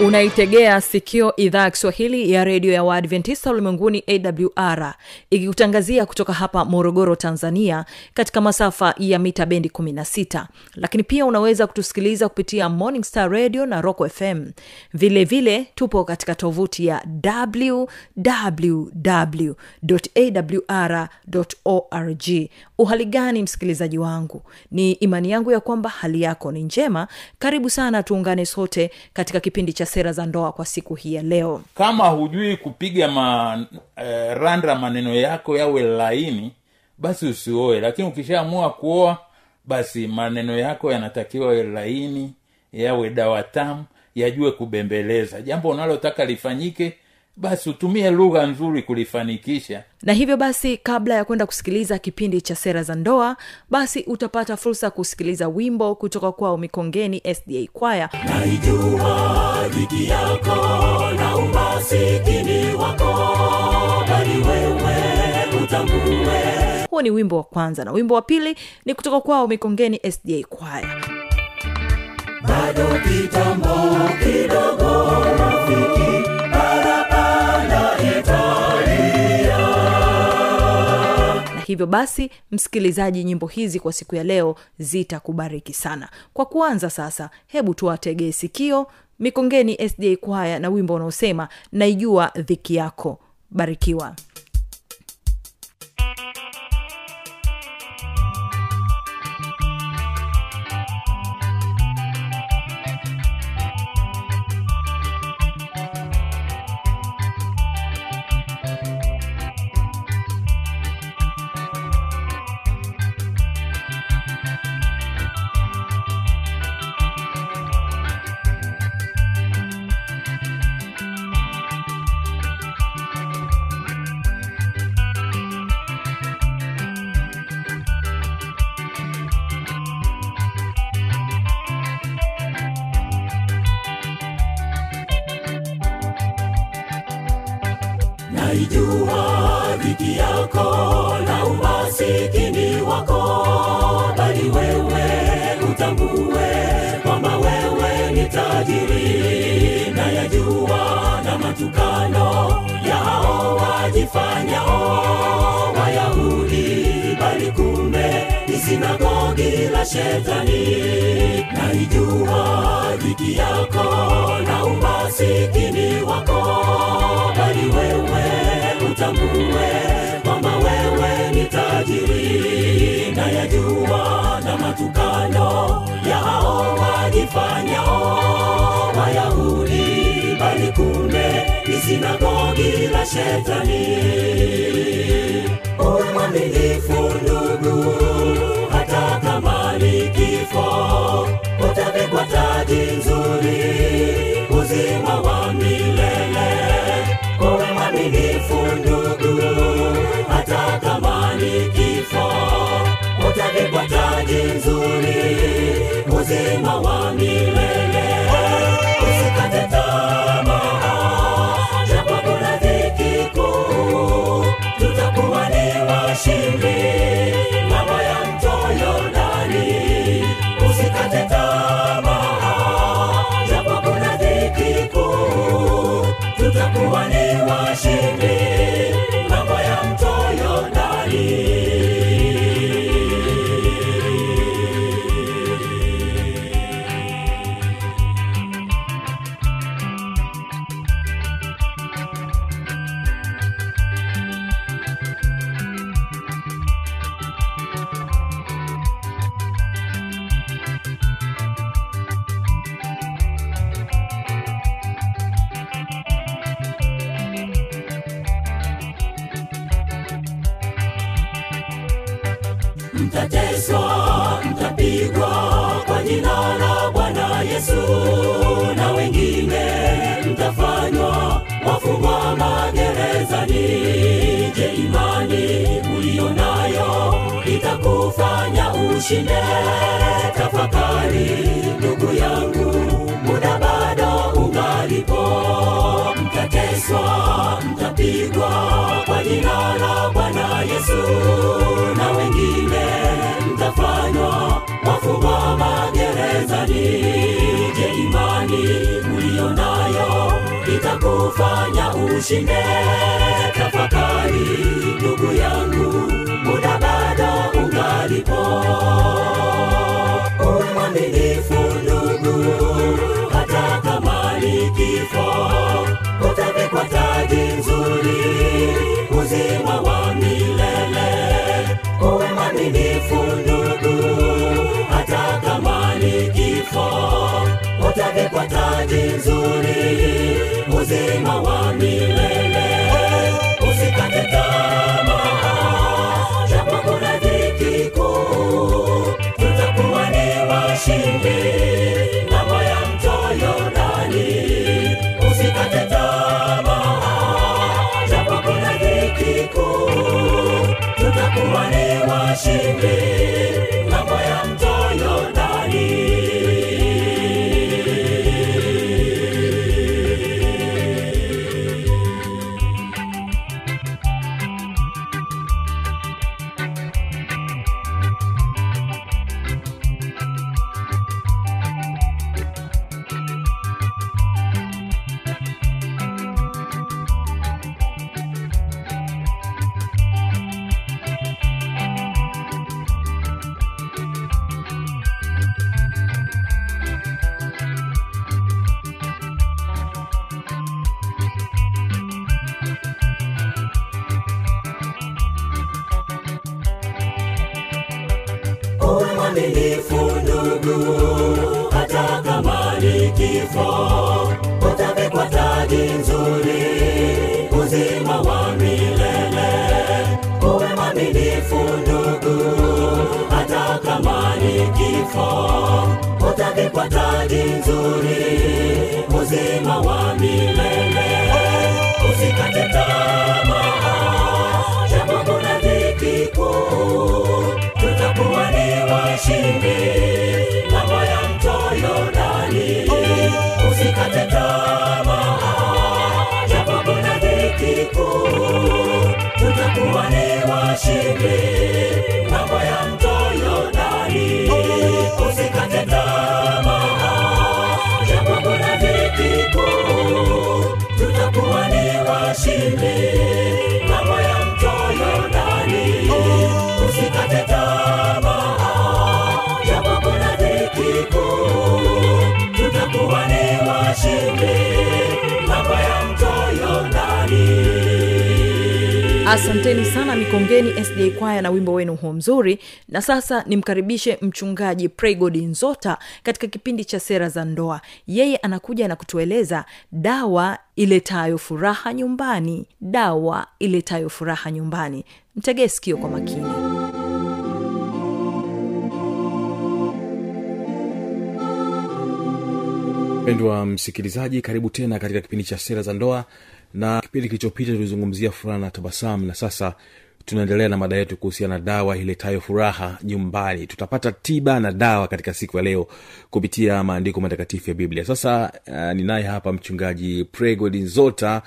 unaitegea sikio idhaa ya kiswahili ya redio ya waadventista ulimwenguni awr ikikutangazia kutoka hapa morogoro tanzania katika masafa ya mita bendi 16 lakini pia unaweza kutusikiliza kupitia morning star radio na rock fm vilevile vile tupo katika tovuti ya www awr org uhali gani msikilizaji wangu? Ni imani yangu ya kwamba hali yako ni njema. Karibu sana tuungane sote katika kipindi cha sera za ndoa kwa siku hii ya leo. Kama hujui kupiga ma, eh, randa maneno yako yawe laini basi usioe. Lakini ukishaamua kuoa basi maneno yako yanatakiwa laini yawe dawa tamu yajue kubembeleza. Jambo unalotaka lifanyike basi utumie lugha nzuri kulifanikisha. Na hivyo basi kabla ya kwenda kusikiliza kipindi cha sera za ndoa basi utapata fursa ya kusikiliza wimbo kutoka kwao mikongeni sda kwaya naijua dhiki yako na umasikini wako bali wewe utambue huo ni wimbo wa kwanza na wimbo wa pili ni kutoka kwao mikongeni sda kwaya bado kitambo kidogo hivyo basi msikilizaji nyimbo hizi kwa siku ya leo zitakubariki sana. Kwa kuanza sasa hebu tuwategee sikio mikongeni sda kwaya na wimbo unaosema naijua dhiki yako. Barikiwa sinagogi la shetani. Naijua dhiki yako na umasikini wako. Bali wewe utambue kwamba wewe ni tajiri. Na yajua na matukano yao wajifanyao wayahudi. Bali kumbe ni sinagogi la shetani uwe mwaminifu ndugu hata kama ni kifo utavikwa taji nzuri uzima wa milele. Kuwe mwaminifu ndugu hata kama ni kifo utavikwa taji nzuri uzima wa milele mtateswa mtapigwa kwa jina la bwana yesu. Na wengine mtafanywa wafungwa magerezani. Je imani uliyo nayo itakufanya ushinde? Tafakari ndugu yangu muda mtateswa mtapigwa kwa jina la bwana yesu. Na wengine mtafanywa wafungwa magerezani. Je imani uliyo nayo itakufanya ushinde? Tafakari ndugu yangu muda bado ungalipo. Uwe mwaminifu ndugu hata kama ni kifo taji nzuri uzima wa milele utavikwa taji nzuri uzima wa milele. Usikate tamaa japo kuna dhiki tutakuwa ni washindi ng'ambo ya mto yordani. Usikate tamaa japo kuna dhiki tutakuwa ni washindi asanteni sana mikongeni sda kwaya na wimbo wenu huo mzuri. Na sasa nimkaribishe mchungaji praygod nzota katika kipindi cha sera za ndoa. Yeye anakuja na kutueleza dawa iletayo furaha nyumbani. Dawa iletayo furaha nyumbani. Mtegee sikio kwa makini mpendwa msikilizaji karibu tena katika kipindi cha sera za ndoa. Na kipindi kilichopita tulizungumzia furaha na tabasamu. Na sasa tunaendelea na mada yetu kuhusiana na dawa iletayo furaha nyumbani. Tutapata tiba na dawa katika siku ya leo kupitia maandiko matakatifu ya biblia. Sasa uh, ninaye hapa mchungaji pregodinzota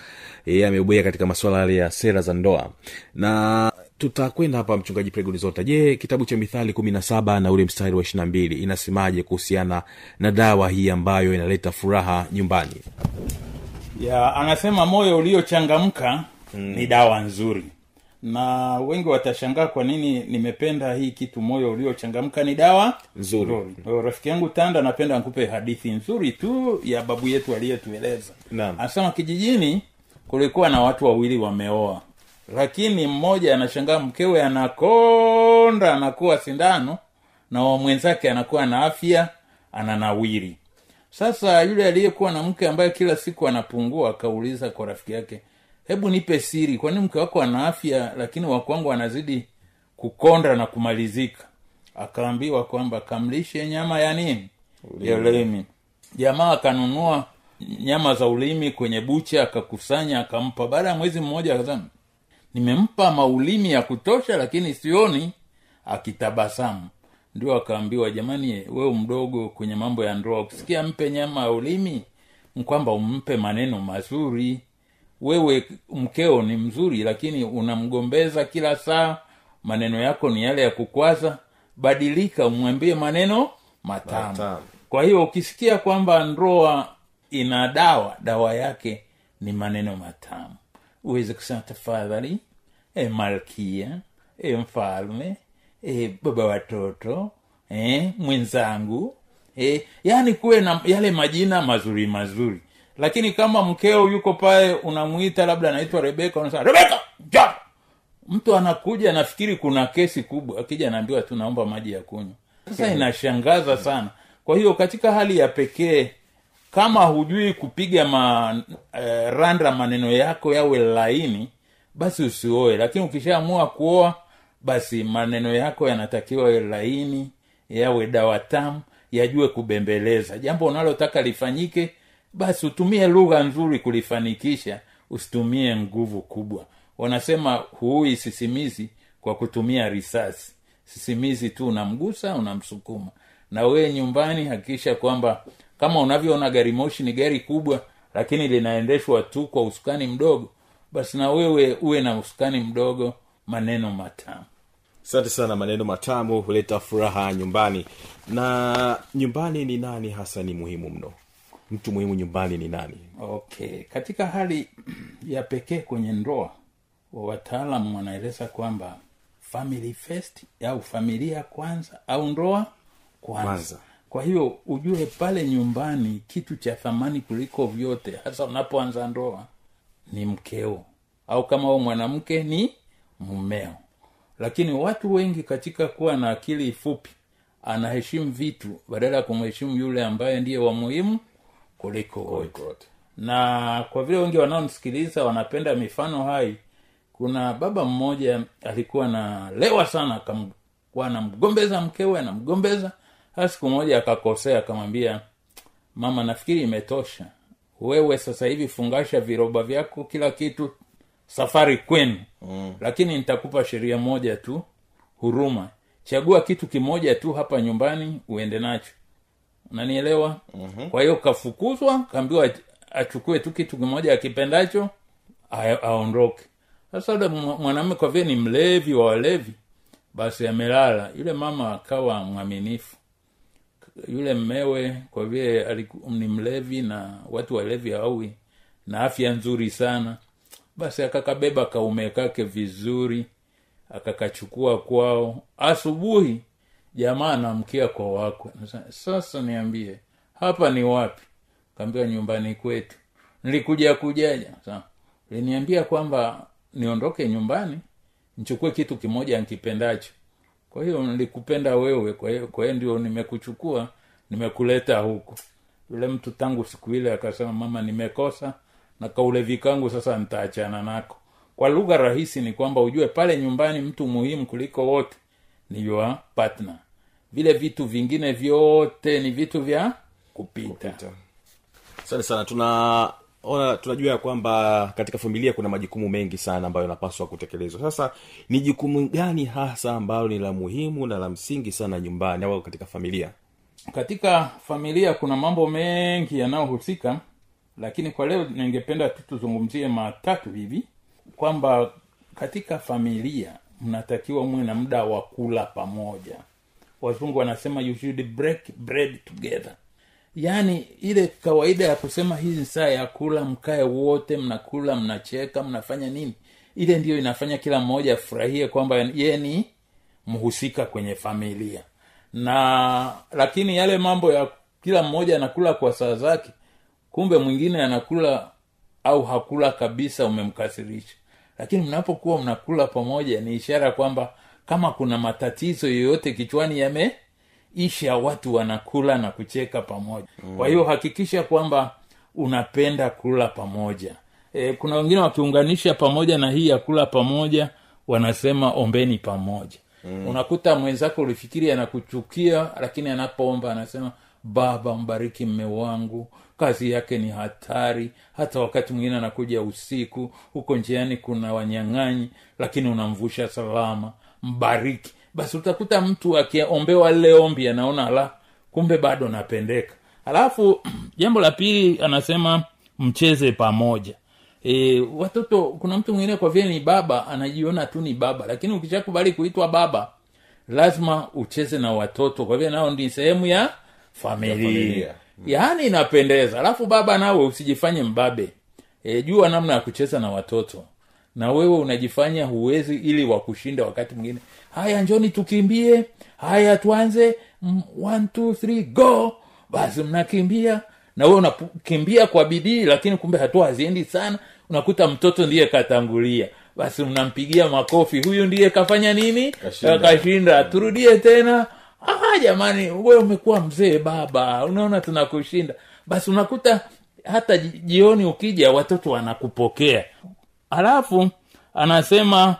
yeye amebobea katika masuala ya sera za ndoa. Na tutakwenda hapa mchungaji pregodinzota je kitabu cha mithali kumi na saba na ule mstari wa ishirina mbili inasemaje kuhusiana na dawa hii ambayo inaleta furaha nyumbani? Ya anasema moyo uliochangamka mm. ni dawa nzuri na wengi watashangaa kwa nini nimependa hii kitu moyo uliochangamka ni dawa. Nzuri. Rafiki yangu tanda napenda nkupe hadithi nzuri tu ya babu yetu aliyetueleza. Anasema kijijini kulikuwa na watu wawili wameoa. Lakini mmoja anashangaa mkewe anakonda anakuwa sindano na mwenzake anakuwa na afya ananawiri. Sasa yule aliyekuwa na mke ambaye kila siku anapungua akauliza kwa rafiki yake hebu nipe siri kwani mke wako ana afya lakini wakwangu anazidi kukonda na kumalizika. Akaambiwa kwamba kamlishe nyama ya nini? Ya ulimi. Jamaa akanunua nyama za ulimi kwenye bucha akakusanya akampa. Baada ya mwezi mmoja akasema nimempa maulimi ya kutosha lakini sioni akitabasamu. Ndio akaambiwa jamani wewe mdogo kwenye mambo ya ndoa ukisikia mpe nyama ya ulimi kwamba umpe maneno mazuri wewe mkeo ni mzuri lakini unamgombeza kila saa maneno yako ni yale ya kukwaza badilika umwambie maneno matamu. Matamu. kwa hiyo ukisikia kwamba ndoa ina dawa dawa yake ni maneno matamu. Uweze kusema tafadhali e malkia e mfalme e baba watoto e, mwenzangu e, yaani kuwe na yale majina mazuri mazuri lakini kama mkeo yuko pale unamwita labda anaitwa rebeka unasema rebeka ja mtu anakuja nafikiri kuna kesi kubwa akija anaambiwa tu naomba maji ya kunywa. Sasa inashangaza sana. Kwa hiyo katika hali ya pekee kama hujui kupiga ma eh, randa maneno yako yawe laini basi usioe. Lakini ukishaamua kuoa basi maneno yako yanatakiwa yawe laini yawe dawa tamu yajue kubembeleza. Jambo unalotaka lifanyike basi utumie lugha nzuri kulifanikisha usitumie nguvu kubwa. Wanasema huui sisimizi kwa kutumia risasi. Sisimizi tu unamgusa unamsukuma. Na wewe nyumbani hakikisha kwamba kama unavyoona gari moshi ni gari kubwa lakini linaendeshwa tu kwa usukani mdogo basi na wewe uwe na usukani mdogo maneno matamu. Asante sana maneno matamu huleta furaha nyumbani. Na nyumbani ni nani hasa ni muhimu mno mtu muhimu nyumbani ni nani? Okay katika hali ya pekee kwenye ndoa wataalamu wanaeleza kwamba family first au familia kwanza au ndoa kwanza, Kwanza. kwa hiyo ujue pale nyumbani kitu cha thamani kuliko vyote hasa unapoanza ndoa ni mkeo. Au kama wewe mwanamke ni mumeo. Lakini watu wengi katika kuwa na akili fupi anaheshimu vitu badala ya kumheshimu yule ambaye ndiye wa muhimu kuliko wote. Na kwa vile wengi wanaomsikiliza wanapenda mifano hai kuna baba mmoja alikuwa nalewa sana akamkuwa anamgombeza mkewe anamgombeza hasa siku moja akakosea akamwambia mama nafikiri imetosha. Wewe sasa hivi fungasha viroba vyako kila kitu safari kwenu. Mm. lakini nitakupa sheria moja tu huruma. Chagua kitu kimoja tu hapa nyumbani uende nacho unanielewa? Mm-hmm. kwa hiyo kafukuzwa kaambiwa achukue tu kitu kimoja akipendacho aondoke. Sasa yule mwa- mwanamume kwa vile ni mlevi wa walevi basi amelala. Yule mama akawa mwaminifu. Yule mmewe kwa vile ni mlevi na watu walevi hawi na afya nzuri sana basi akakabeba kaume kake vizuri akakachukua kwao. Asubuhi jamaa anamkia kwa wakwe sasa niambie hapa ni wapi? Kaambiwa nyumbani kwetu. Nilikuja kujaja. Liniambia kwamba niondoke nyumbani nichukue kitu kimoja nkipendacho kwa hiyo nilikupenda wewe kwa hiyo ndio nimekuchukua nimekuleta huku yule mtu tangu siku ile akasema mama nimekosa na kaulevi kangu sasa nitaachana nako. Kwa lugha rahisi ni kwamba ujue pale nyumbani mtu muhimu kuliko wote ni your partner. Vile vitu vingine vyote ni vitu vya kupita, asante sana. Tunaona tunajua ya kwamba katika familia kuna majukumu mengi sana ambayo yanapaswa kutekelezwa. Sasa ni jukumu gani hasa ambalo ni la muhimu na la msingi sana nyumbani au katika familia? Katika familia kuna mambo mengi yanayohusika lakini kwa leo ningependa tu tuzungumzie matatu hivi kwamba katika familia mnatakiwa muwe na muda wa kula pamoja. Wazungu wanasema you should break bread together. Yaani ile kawaida ya kusema hii ni saa ya kula mkae wote mnakula mnacheka mnafanya nini? Ile ndiyo inafanya kila mmoja afurahie kwamba yeye ni mhusika kwenye familia. Na lakini yale mambo ya kila mmoja anakula kwa saa zake kumbe mwingine anakula au hakula kabisa umemkasirisha lakini mnapokuwa mnakula pamoja ni ishara kwamba kama kuna matatizo yoyote kichwani yameisha watu wanakula na kucheka pamoja mm. kwa hiyo hakikisha kwamba unapenda kula pamoja e, kuna wengine wakiunganisha pamoja na hii ya kula pamoja wanasema ombeni pamoja mm. unakuta mwenzako ulifikiri anakuchukia lakini anapoomba anasema baba mbariki mme wangu kazi yake ni hatari. Hata wakati mwingine anakuja usiku huko njiani kuna wanyang'anyi lakini unamvusha salama. Mbariki. Basi utakuta mtu akiombewa lile ombi anaona la kumbe bado napendeka. Alafu jambo la pili anasema mcheze pamoja. E, watoto kuna mtu mwingine kwa vile ni baba anajiona tu ni baba lakini ukishakubali kuitwa baba lazima ucheze na watoto. Kwa vile nao ni sehemu ya familia, familia. Yaani inapendeza. Alafu baba nawe usijifanye mbabe. E, jua namna ya kucheza na watoto. Na wewe unajifanya huwezi ili wakushinda wakati mwingine. Haya njoni tukimbie. Haya tuanze. Mm, one, two, three, go. Basi mnakimbia. Na wewe unakimbia kwa bidii lakini kumbe hatua haziendi sana. Unakuta mtoto ndiye katangulia. Basi mnampigia makofi. Huyu ndiye kafanya nini? Kashinda. kashinda. Turudie tena ah jamani we umekuwa mzee baba. Unaona tunakushinda. Basi unakuta hata ji- jioni ukija watoto wanakupokea. Alafu anasema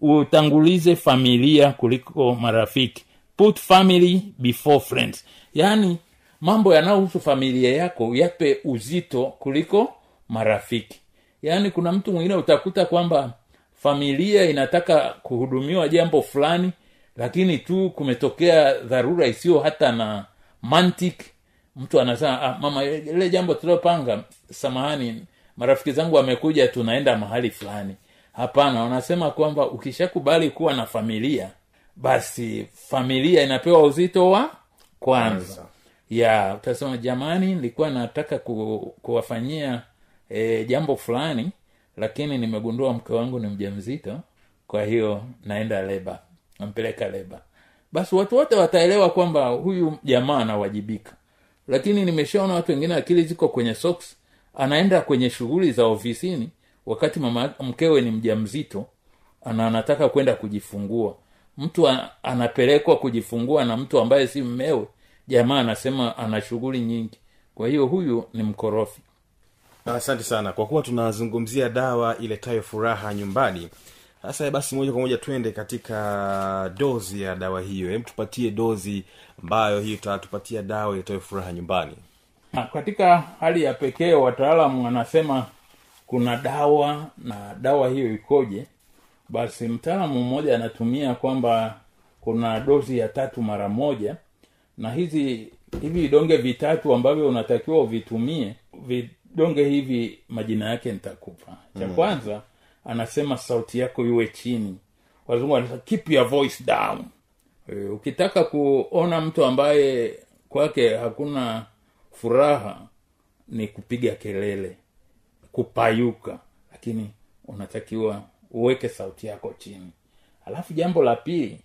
utangulize familia kuliko marafiki. Put family before friends. Yaani mambo yanayohusu familia yako yape uzito kuliko marafiki. Yaani kuna mtu mwingine utakuta kwamba familia inataka kuhudumiwa jambo fulani lakini tu kumetokea dharura isiyo hata na mantic mtu anasema ah, mama ile jambo tuliopanga samahani marafiki zangu wamekuja tunaenda mahali fulani. Hapana wanasema kwamba ukishakubali kuwa na familia basi familia inapewa uzito wa kwanza. Ya utasema jamani nilikuwa nataka ku, kuwafanyia e, jambo fulani lakini nimegundua mke wangu ni mjamzito kwa hiyo naenda leba nampeleka leba. Basi watu wote wataelewa kwamba huyu jamaa anawajibika. Lakini nimeshaona watu wengine akili ziko kwenye socks anaenda kwenye shughuli za ofisini wakati mama mkewe ni mjamzito ana anataka kwenda kujifungua. Mtu anapelekwa kujifungua na mtu ambaye si mmewe jamaa anasema ana shughuli nyingi. Kwa hiyo huyu ni mkorofi. Asante sana. Kwa kuwa tunazungumzia dawa iletayo furaha nyumbani sasa basi moja kwa moja twende katika dozi ya dawa hiyo. Hem tupatie dozi ambayo hii itatupatia dawa itoe furaha nyumbani. Na katika hali ya pekee wataalamu wanasema kuna dawa na dawa hiyo ikoje. Basi mtaalamu mmoja anatumia kwamba kuna dozi ya tatu mara moja na hizi hivi vidonge vitatu ambavyo unatakiwa uvitumie vidonge hivi majina yake nitakupa. Cha kwanza anasema sauti yako iwe chini. Wazungu wanasema keep your voice down. E, ukitaka kuona mtu ambaye kwake hakuna furaha ni kupiga kelele kupayuka lakini unatakiwa uweke sauti yako chini. Alafu jambo la pili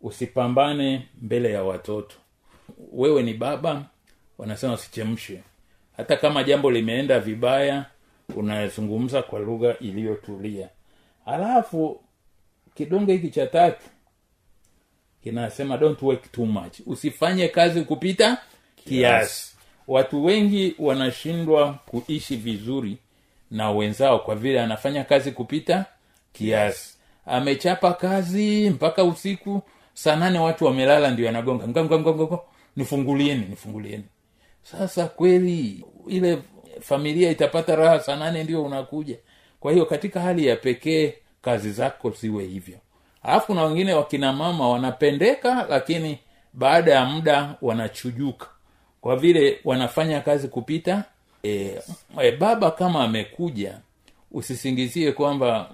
usipambane mbele ya watoto. Wewe ni baba wanasema usichemshe. Hata kama jambo limeenda vibaya unazungumza kwa lugha iliyotulia. Alafu kidonge hiki cha tatu kinasema don't work too much. Usifanye kazi kupita kiasi. Watu wengi wanashindwa kuishi vizuri na wenzao kwa vile anafanya kazi kupita kiasi. Amechapa kazi mpaka usiku saa nane watu wamelala ndio anagonga. Nifungulieni nifungulieni. Sasa kweli ile familia itapata raha saa nane ndio unakuja. Kwa hiyo katika hali ya pekee kazi zako ziwe hivyo. Alafu na wengine wakina mama wanapendeka lakini baada ya muda wanachujuka. Kwa vile wanafanya kazi kupita e, e, baba kama amekuja usisingizie kwamba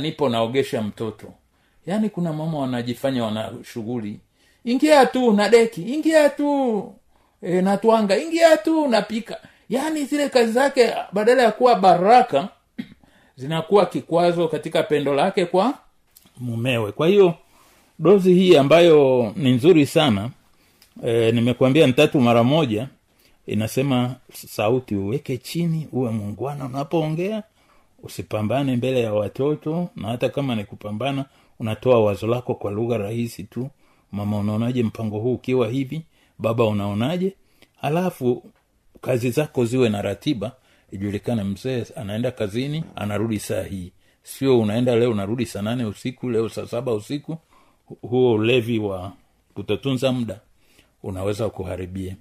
nipo naogesha mtoto. Yaani kuna mama wanajifanya wana shughuli. Ingia tu na deki ingia tu e, natwanga ingia tu napika yaani zile kazi zake badala ya kuwa baraka zinakuwa kikwazo katika pendo lake kwa mumewe. Kwa hiyo dozi hii ambayo ni nzuri sana e, nimekuambia ni mara moja inasema sauti uweke chini uwe muungwana unapoongea usipambane mbele ya watoto na hata kama ni kupambana unatoa wazo lako kwa lugha rahisi tu. Mama unaonaje mpango huu ukiwa hivi? Baba unaonaje? Halafu kazi zako ziwe na ratiba ijulikane mzee anaenda kazini anarudi saa hii. Sio unaenda leo unarudi saa nane usiku leo saa saba usiku. Huo ulevi wa kutotunza muda unaweza kuharibia.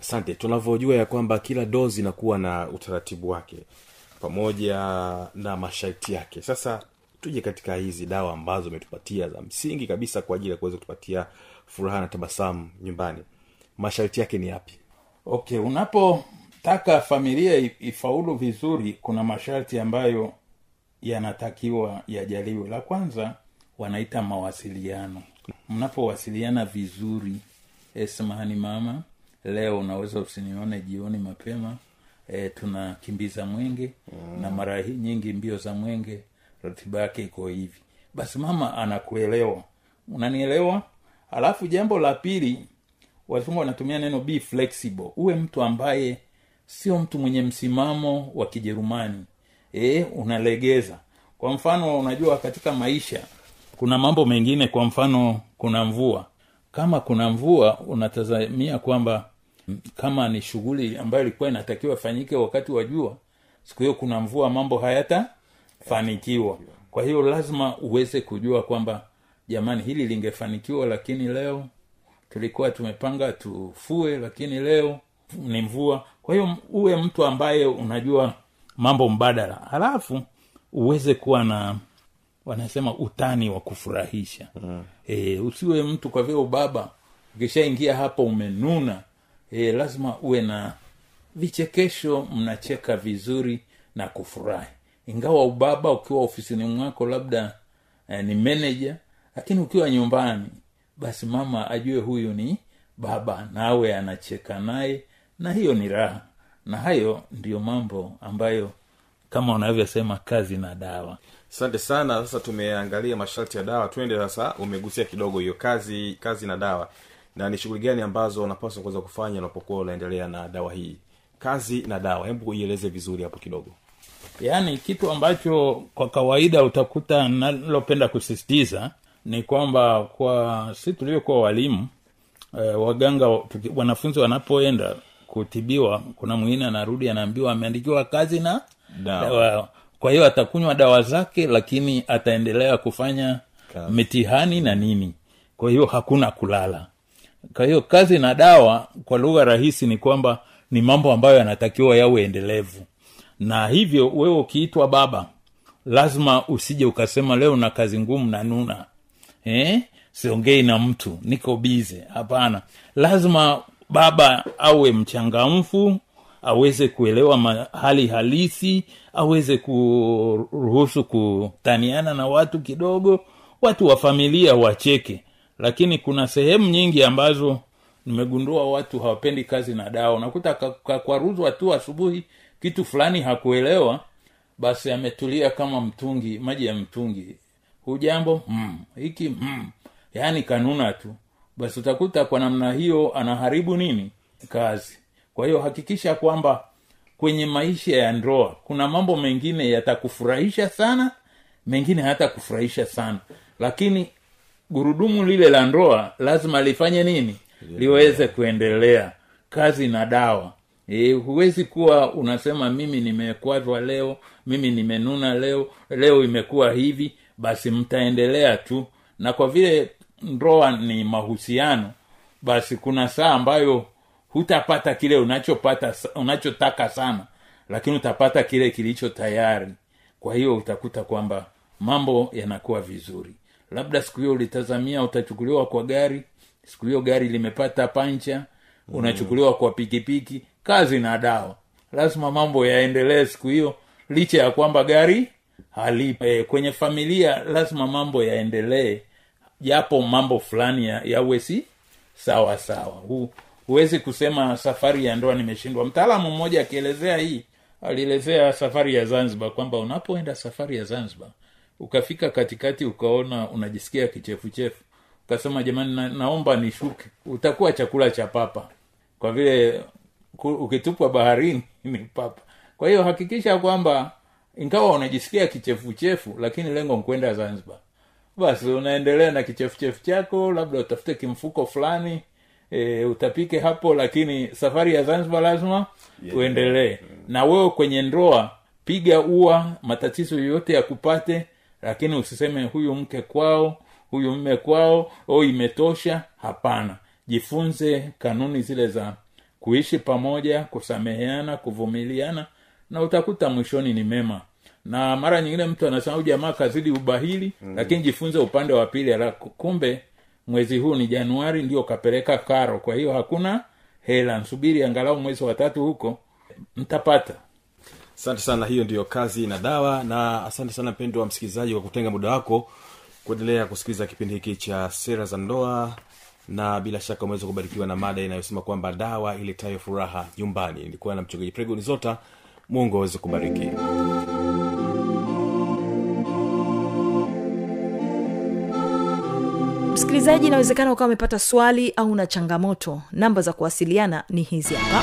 Asante. Tunavyojua ya kwamba kila dozi inakuwa na utaratibu wake pamoja na masharti yake. Sasa tuje katika hizi dawa ambazo umetupatia za msingi kabisa kwa ajili ya kuweza kutupatia furaha na tabasamu nyumbani. Masharti yake ni yapi okay unapotaka familia ifaulu vizuri kuna masharti ambayo yanatakiwa yajaliwe. La kwanza wanaita mawasiliano. Mnapowasiliana vizuri e, samahani mama leo unaweza usinione jioni mapema e, tunakimbiza mwenge mm. na mara hii nyingi mbio za mwenge ratiba yake iko hivi. Basi mama anakuelewa. Unanielewa? Alafu jambo la pili wazungu wanatumia neno be flexible. Uwe mtu ambaye sio mtu mwenye msimamo wa kijerumani. E, unalegeza. Kwa mfano unajua katika maisha kuna mambo mengine kwa mfano kuna mvua. Kama kuna mvua unatazamia kwamba kama ni shughuli ambayo ilikuwa inatakiwa ifanyike wakati wa jua siku hiyo kuna mvua mambo hayatafanikiwa. Kwa hiyo lazima uweze kujua kwamba jamani hili lingefanikiwa lakini leo tulikuwa tumepanga tufue lakini leo ni mvua. Kwa hiyo uwe mtu ambaye unajua mambo mbadala halafu uweze kuwa na wanasema utani wa kufurahisha. Mm. e, usiwe mtu kwa vile ubaba ukishaingia hapo umenuna. E, lazima uwe na vichekesho mnacheka vizuri na kufurahi. Ingawa ubaba ukiwa ofisini mwako labda eh, ni meneja lakini ukiwa nyumbani basi mama ajue huyu ni baba nawe anacheka naye na hiyo ni raha. Na hayo ndiyo mambo ambayo kama unavyosema kazi na dawa. Asante sana. Sasa tumeangalia masharti ya dawa. Twende sasa umegusia kidogo hiyo kazi kazi na dawa. Na ni shughuli gani ambazo unapaswa kuweza kufanya unapokuwa unaendelea na dawa hii? Kazi na dawa. Hebu ieleze vizuri hapo kidogo. Yaani kitu ambacho kwa kawaida utakuta nalopenda kusisitiza ni kwamba kwa si tulivyokuwa walimu eh, waganga tuki- wanafunzi wanapoenda kutibiwa kuna mwingine anarudi anaambiwa ameandikiwa kazi na Dawa. dawa. Kwa hiyo atakunywa dawa zake lakini ataendelea kufanya Kazi. mitihani na nini. Kwa hiyo hakuna kulala. Kwa hiyo kazi na dawa kwa lugha rahisi ni kwamba ni mambo ambayo yanatakiwa yawe endelevu. Na hivyo wewe ukiitwa baba lazima usije ukasema leo na kazi ngumu na nuna eh? siongei na mtu. Niko bize hapana. Lazima baba awe mchangamfu aweze kuelewa ma- hali halisi aweze kuruhusu kutaniana na watu kidogo watu wa familia wacheke. Lakini kuna sehemu nyingi ambazo nimegundua watu hawapendi kazi na dawa. Unakuta kakwaruzwa tu asubuhi kitu fulani hakuelewa basi ametulia kama mtungi maji ya mtungi hujambo mm. hiki mm. yaani kanuna tu. Basi utakuta kwa namna hiyo anaharibu nini? Kazi. Kwa hiyo hakikisha kwamba kwenye maisha ya ndoa kuna mambo mengine yatakufurahisha sana mengine hayatakufurahisha sana. Lakini gurudumu lile la ndoa lazima lifanye nini? Liweze kuendelea. Kazi na dawa. E, huwezi kuwa unasema mimi nimekwazwa leo mimi nimenuna leo leo imekuwa hivi basi mtaendelea tu. Na kwa vile ndoa ni mahusiano basi kuna saa ambayo hutapata kile unachopata unachotaka sana lakini utapata kile kilicho tayari. Kwa hiyo utakuta kwamba mambo yanakuwa vizuri. Labda siku hiyo ulitazamia utachukuliwa kwa gari siku hiyo gari limepata pancha unachukuliwa kwa pikipiki kazi na dawa. Lazima mambo yaendelee siku hiyo licha ya kwamba gari halipo. E, kwenye familia lazima mambo yaendelee. Japo mambo fulani ya- yawe si sawa sawa. Hu, huwezi kusema safari ya ndoa nimeshindwa. Mtaalamu mmoja akielezea hii alielezea safari ya zanzibar kwamba unapoenda safari ya zanzibar ukafika katikati ukaona unajisikia kichefuchefu. Ukasema jamani na, naomba nishuke. Utakuwa chakula cha papa. Kwa vile ukitupwa baharini ni papa. Kwa hiyo hakikisha kwamba ingawa unajisikia kichefuchefu lakini lengo nkwenda zanzibar. Basi unaendelea na kichefuchefu chako labda utafute kimfuko fulani e, utapike hapo lakini safari ya zanzibar lazima uendelee. Na wewe kwenye ndoa piga ua matatizo yoyote yakupate lakini usiseme huyu mke kwao huyu huyu mme kwao o imetosha. Hapana. Jifunze kanuni zile za kuishi pamoja kusameheana kuvumiliana na utakuta mwishoni ni mema. Na mara nyingine mtu anasema "Huyu jamaa kazidi ubahili mm. lakini jifunze upande wa pili kumbe mwezi huu ni januari ndio kapeleka karo. Kwa hiyo hakuna hela. Nsubiri angalau mwezi wa tatu huko mtapata. Asante sana hiyo ndiyo kazi na dawa. Na asante sana mpendo wa msikilizaji kwa kutenga muda wako kuendelea kusikiliza kipindi hiki cha sera za ndoa. Na bila shaka umeweza kubarikiwa na mada inayosema kwamba dawa iletayo furaha nyumbani. Ilikuwa na mchungaji pregoni zota mungu aweze kubariki. Msikilizaji inawezekana ukawa umepata swali au na changamoto. Namba za kuwasiliana ni hizi hapa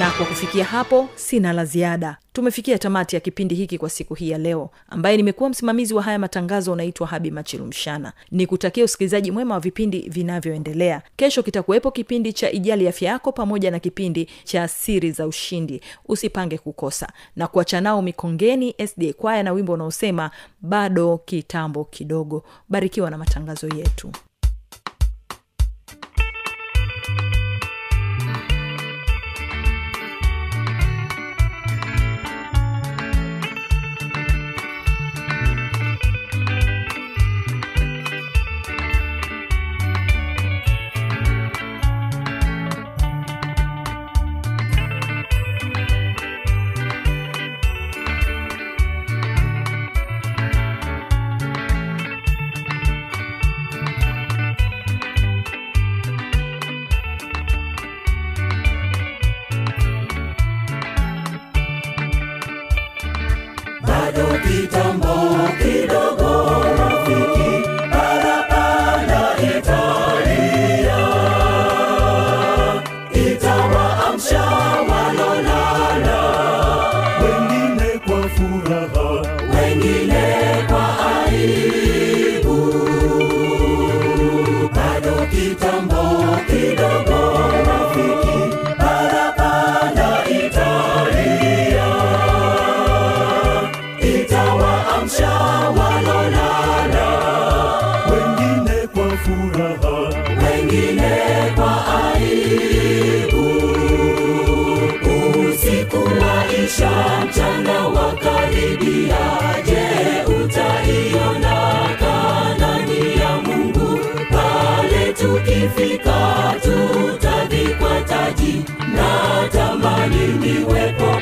na kwa kufikia hapo sina la ziada. Tumefikia tamati ya kipindi hiki kwa siku hii ya leo. Ambaye nimekuwa msimamizi wa haya matangazo unaitwa habi machilumshana ni kutakia usikilizaji mwema wa vipindi vinavyoendelea. Kesho kitakuwepo kipindi cha ijali afya yako pamoja na kipindi cha siri za ushindi. Usipange kukosa. Na kuacha nao mikongeni sda kwaya na wimbo unaosema bado kitambo kidogo. Barikiwa na matangazo yetu aliniweka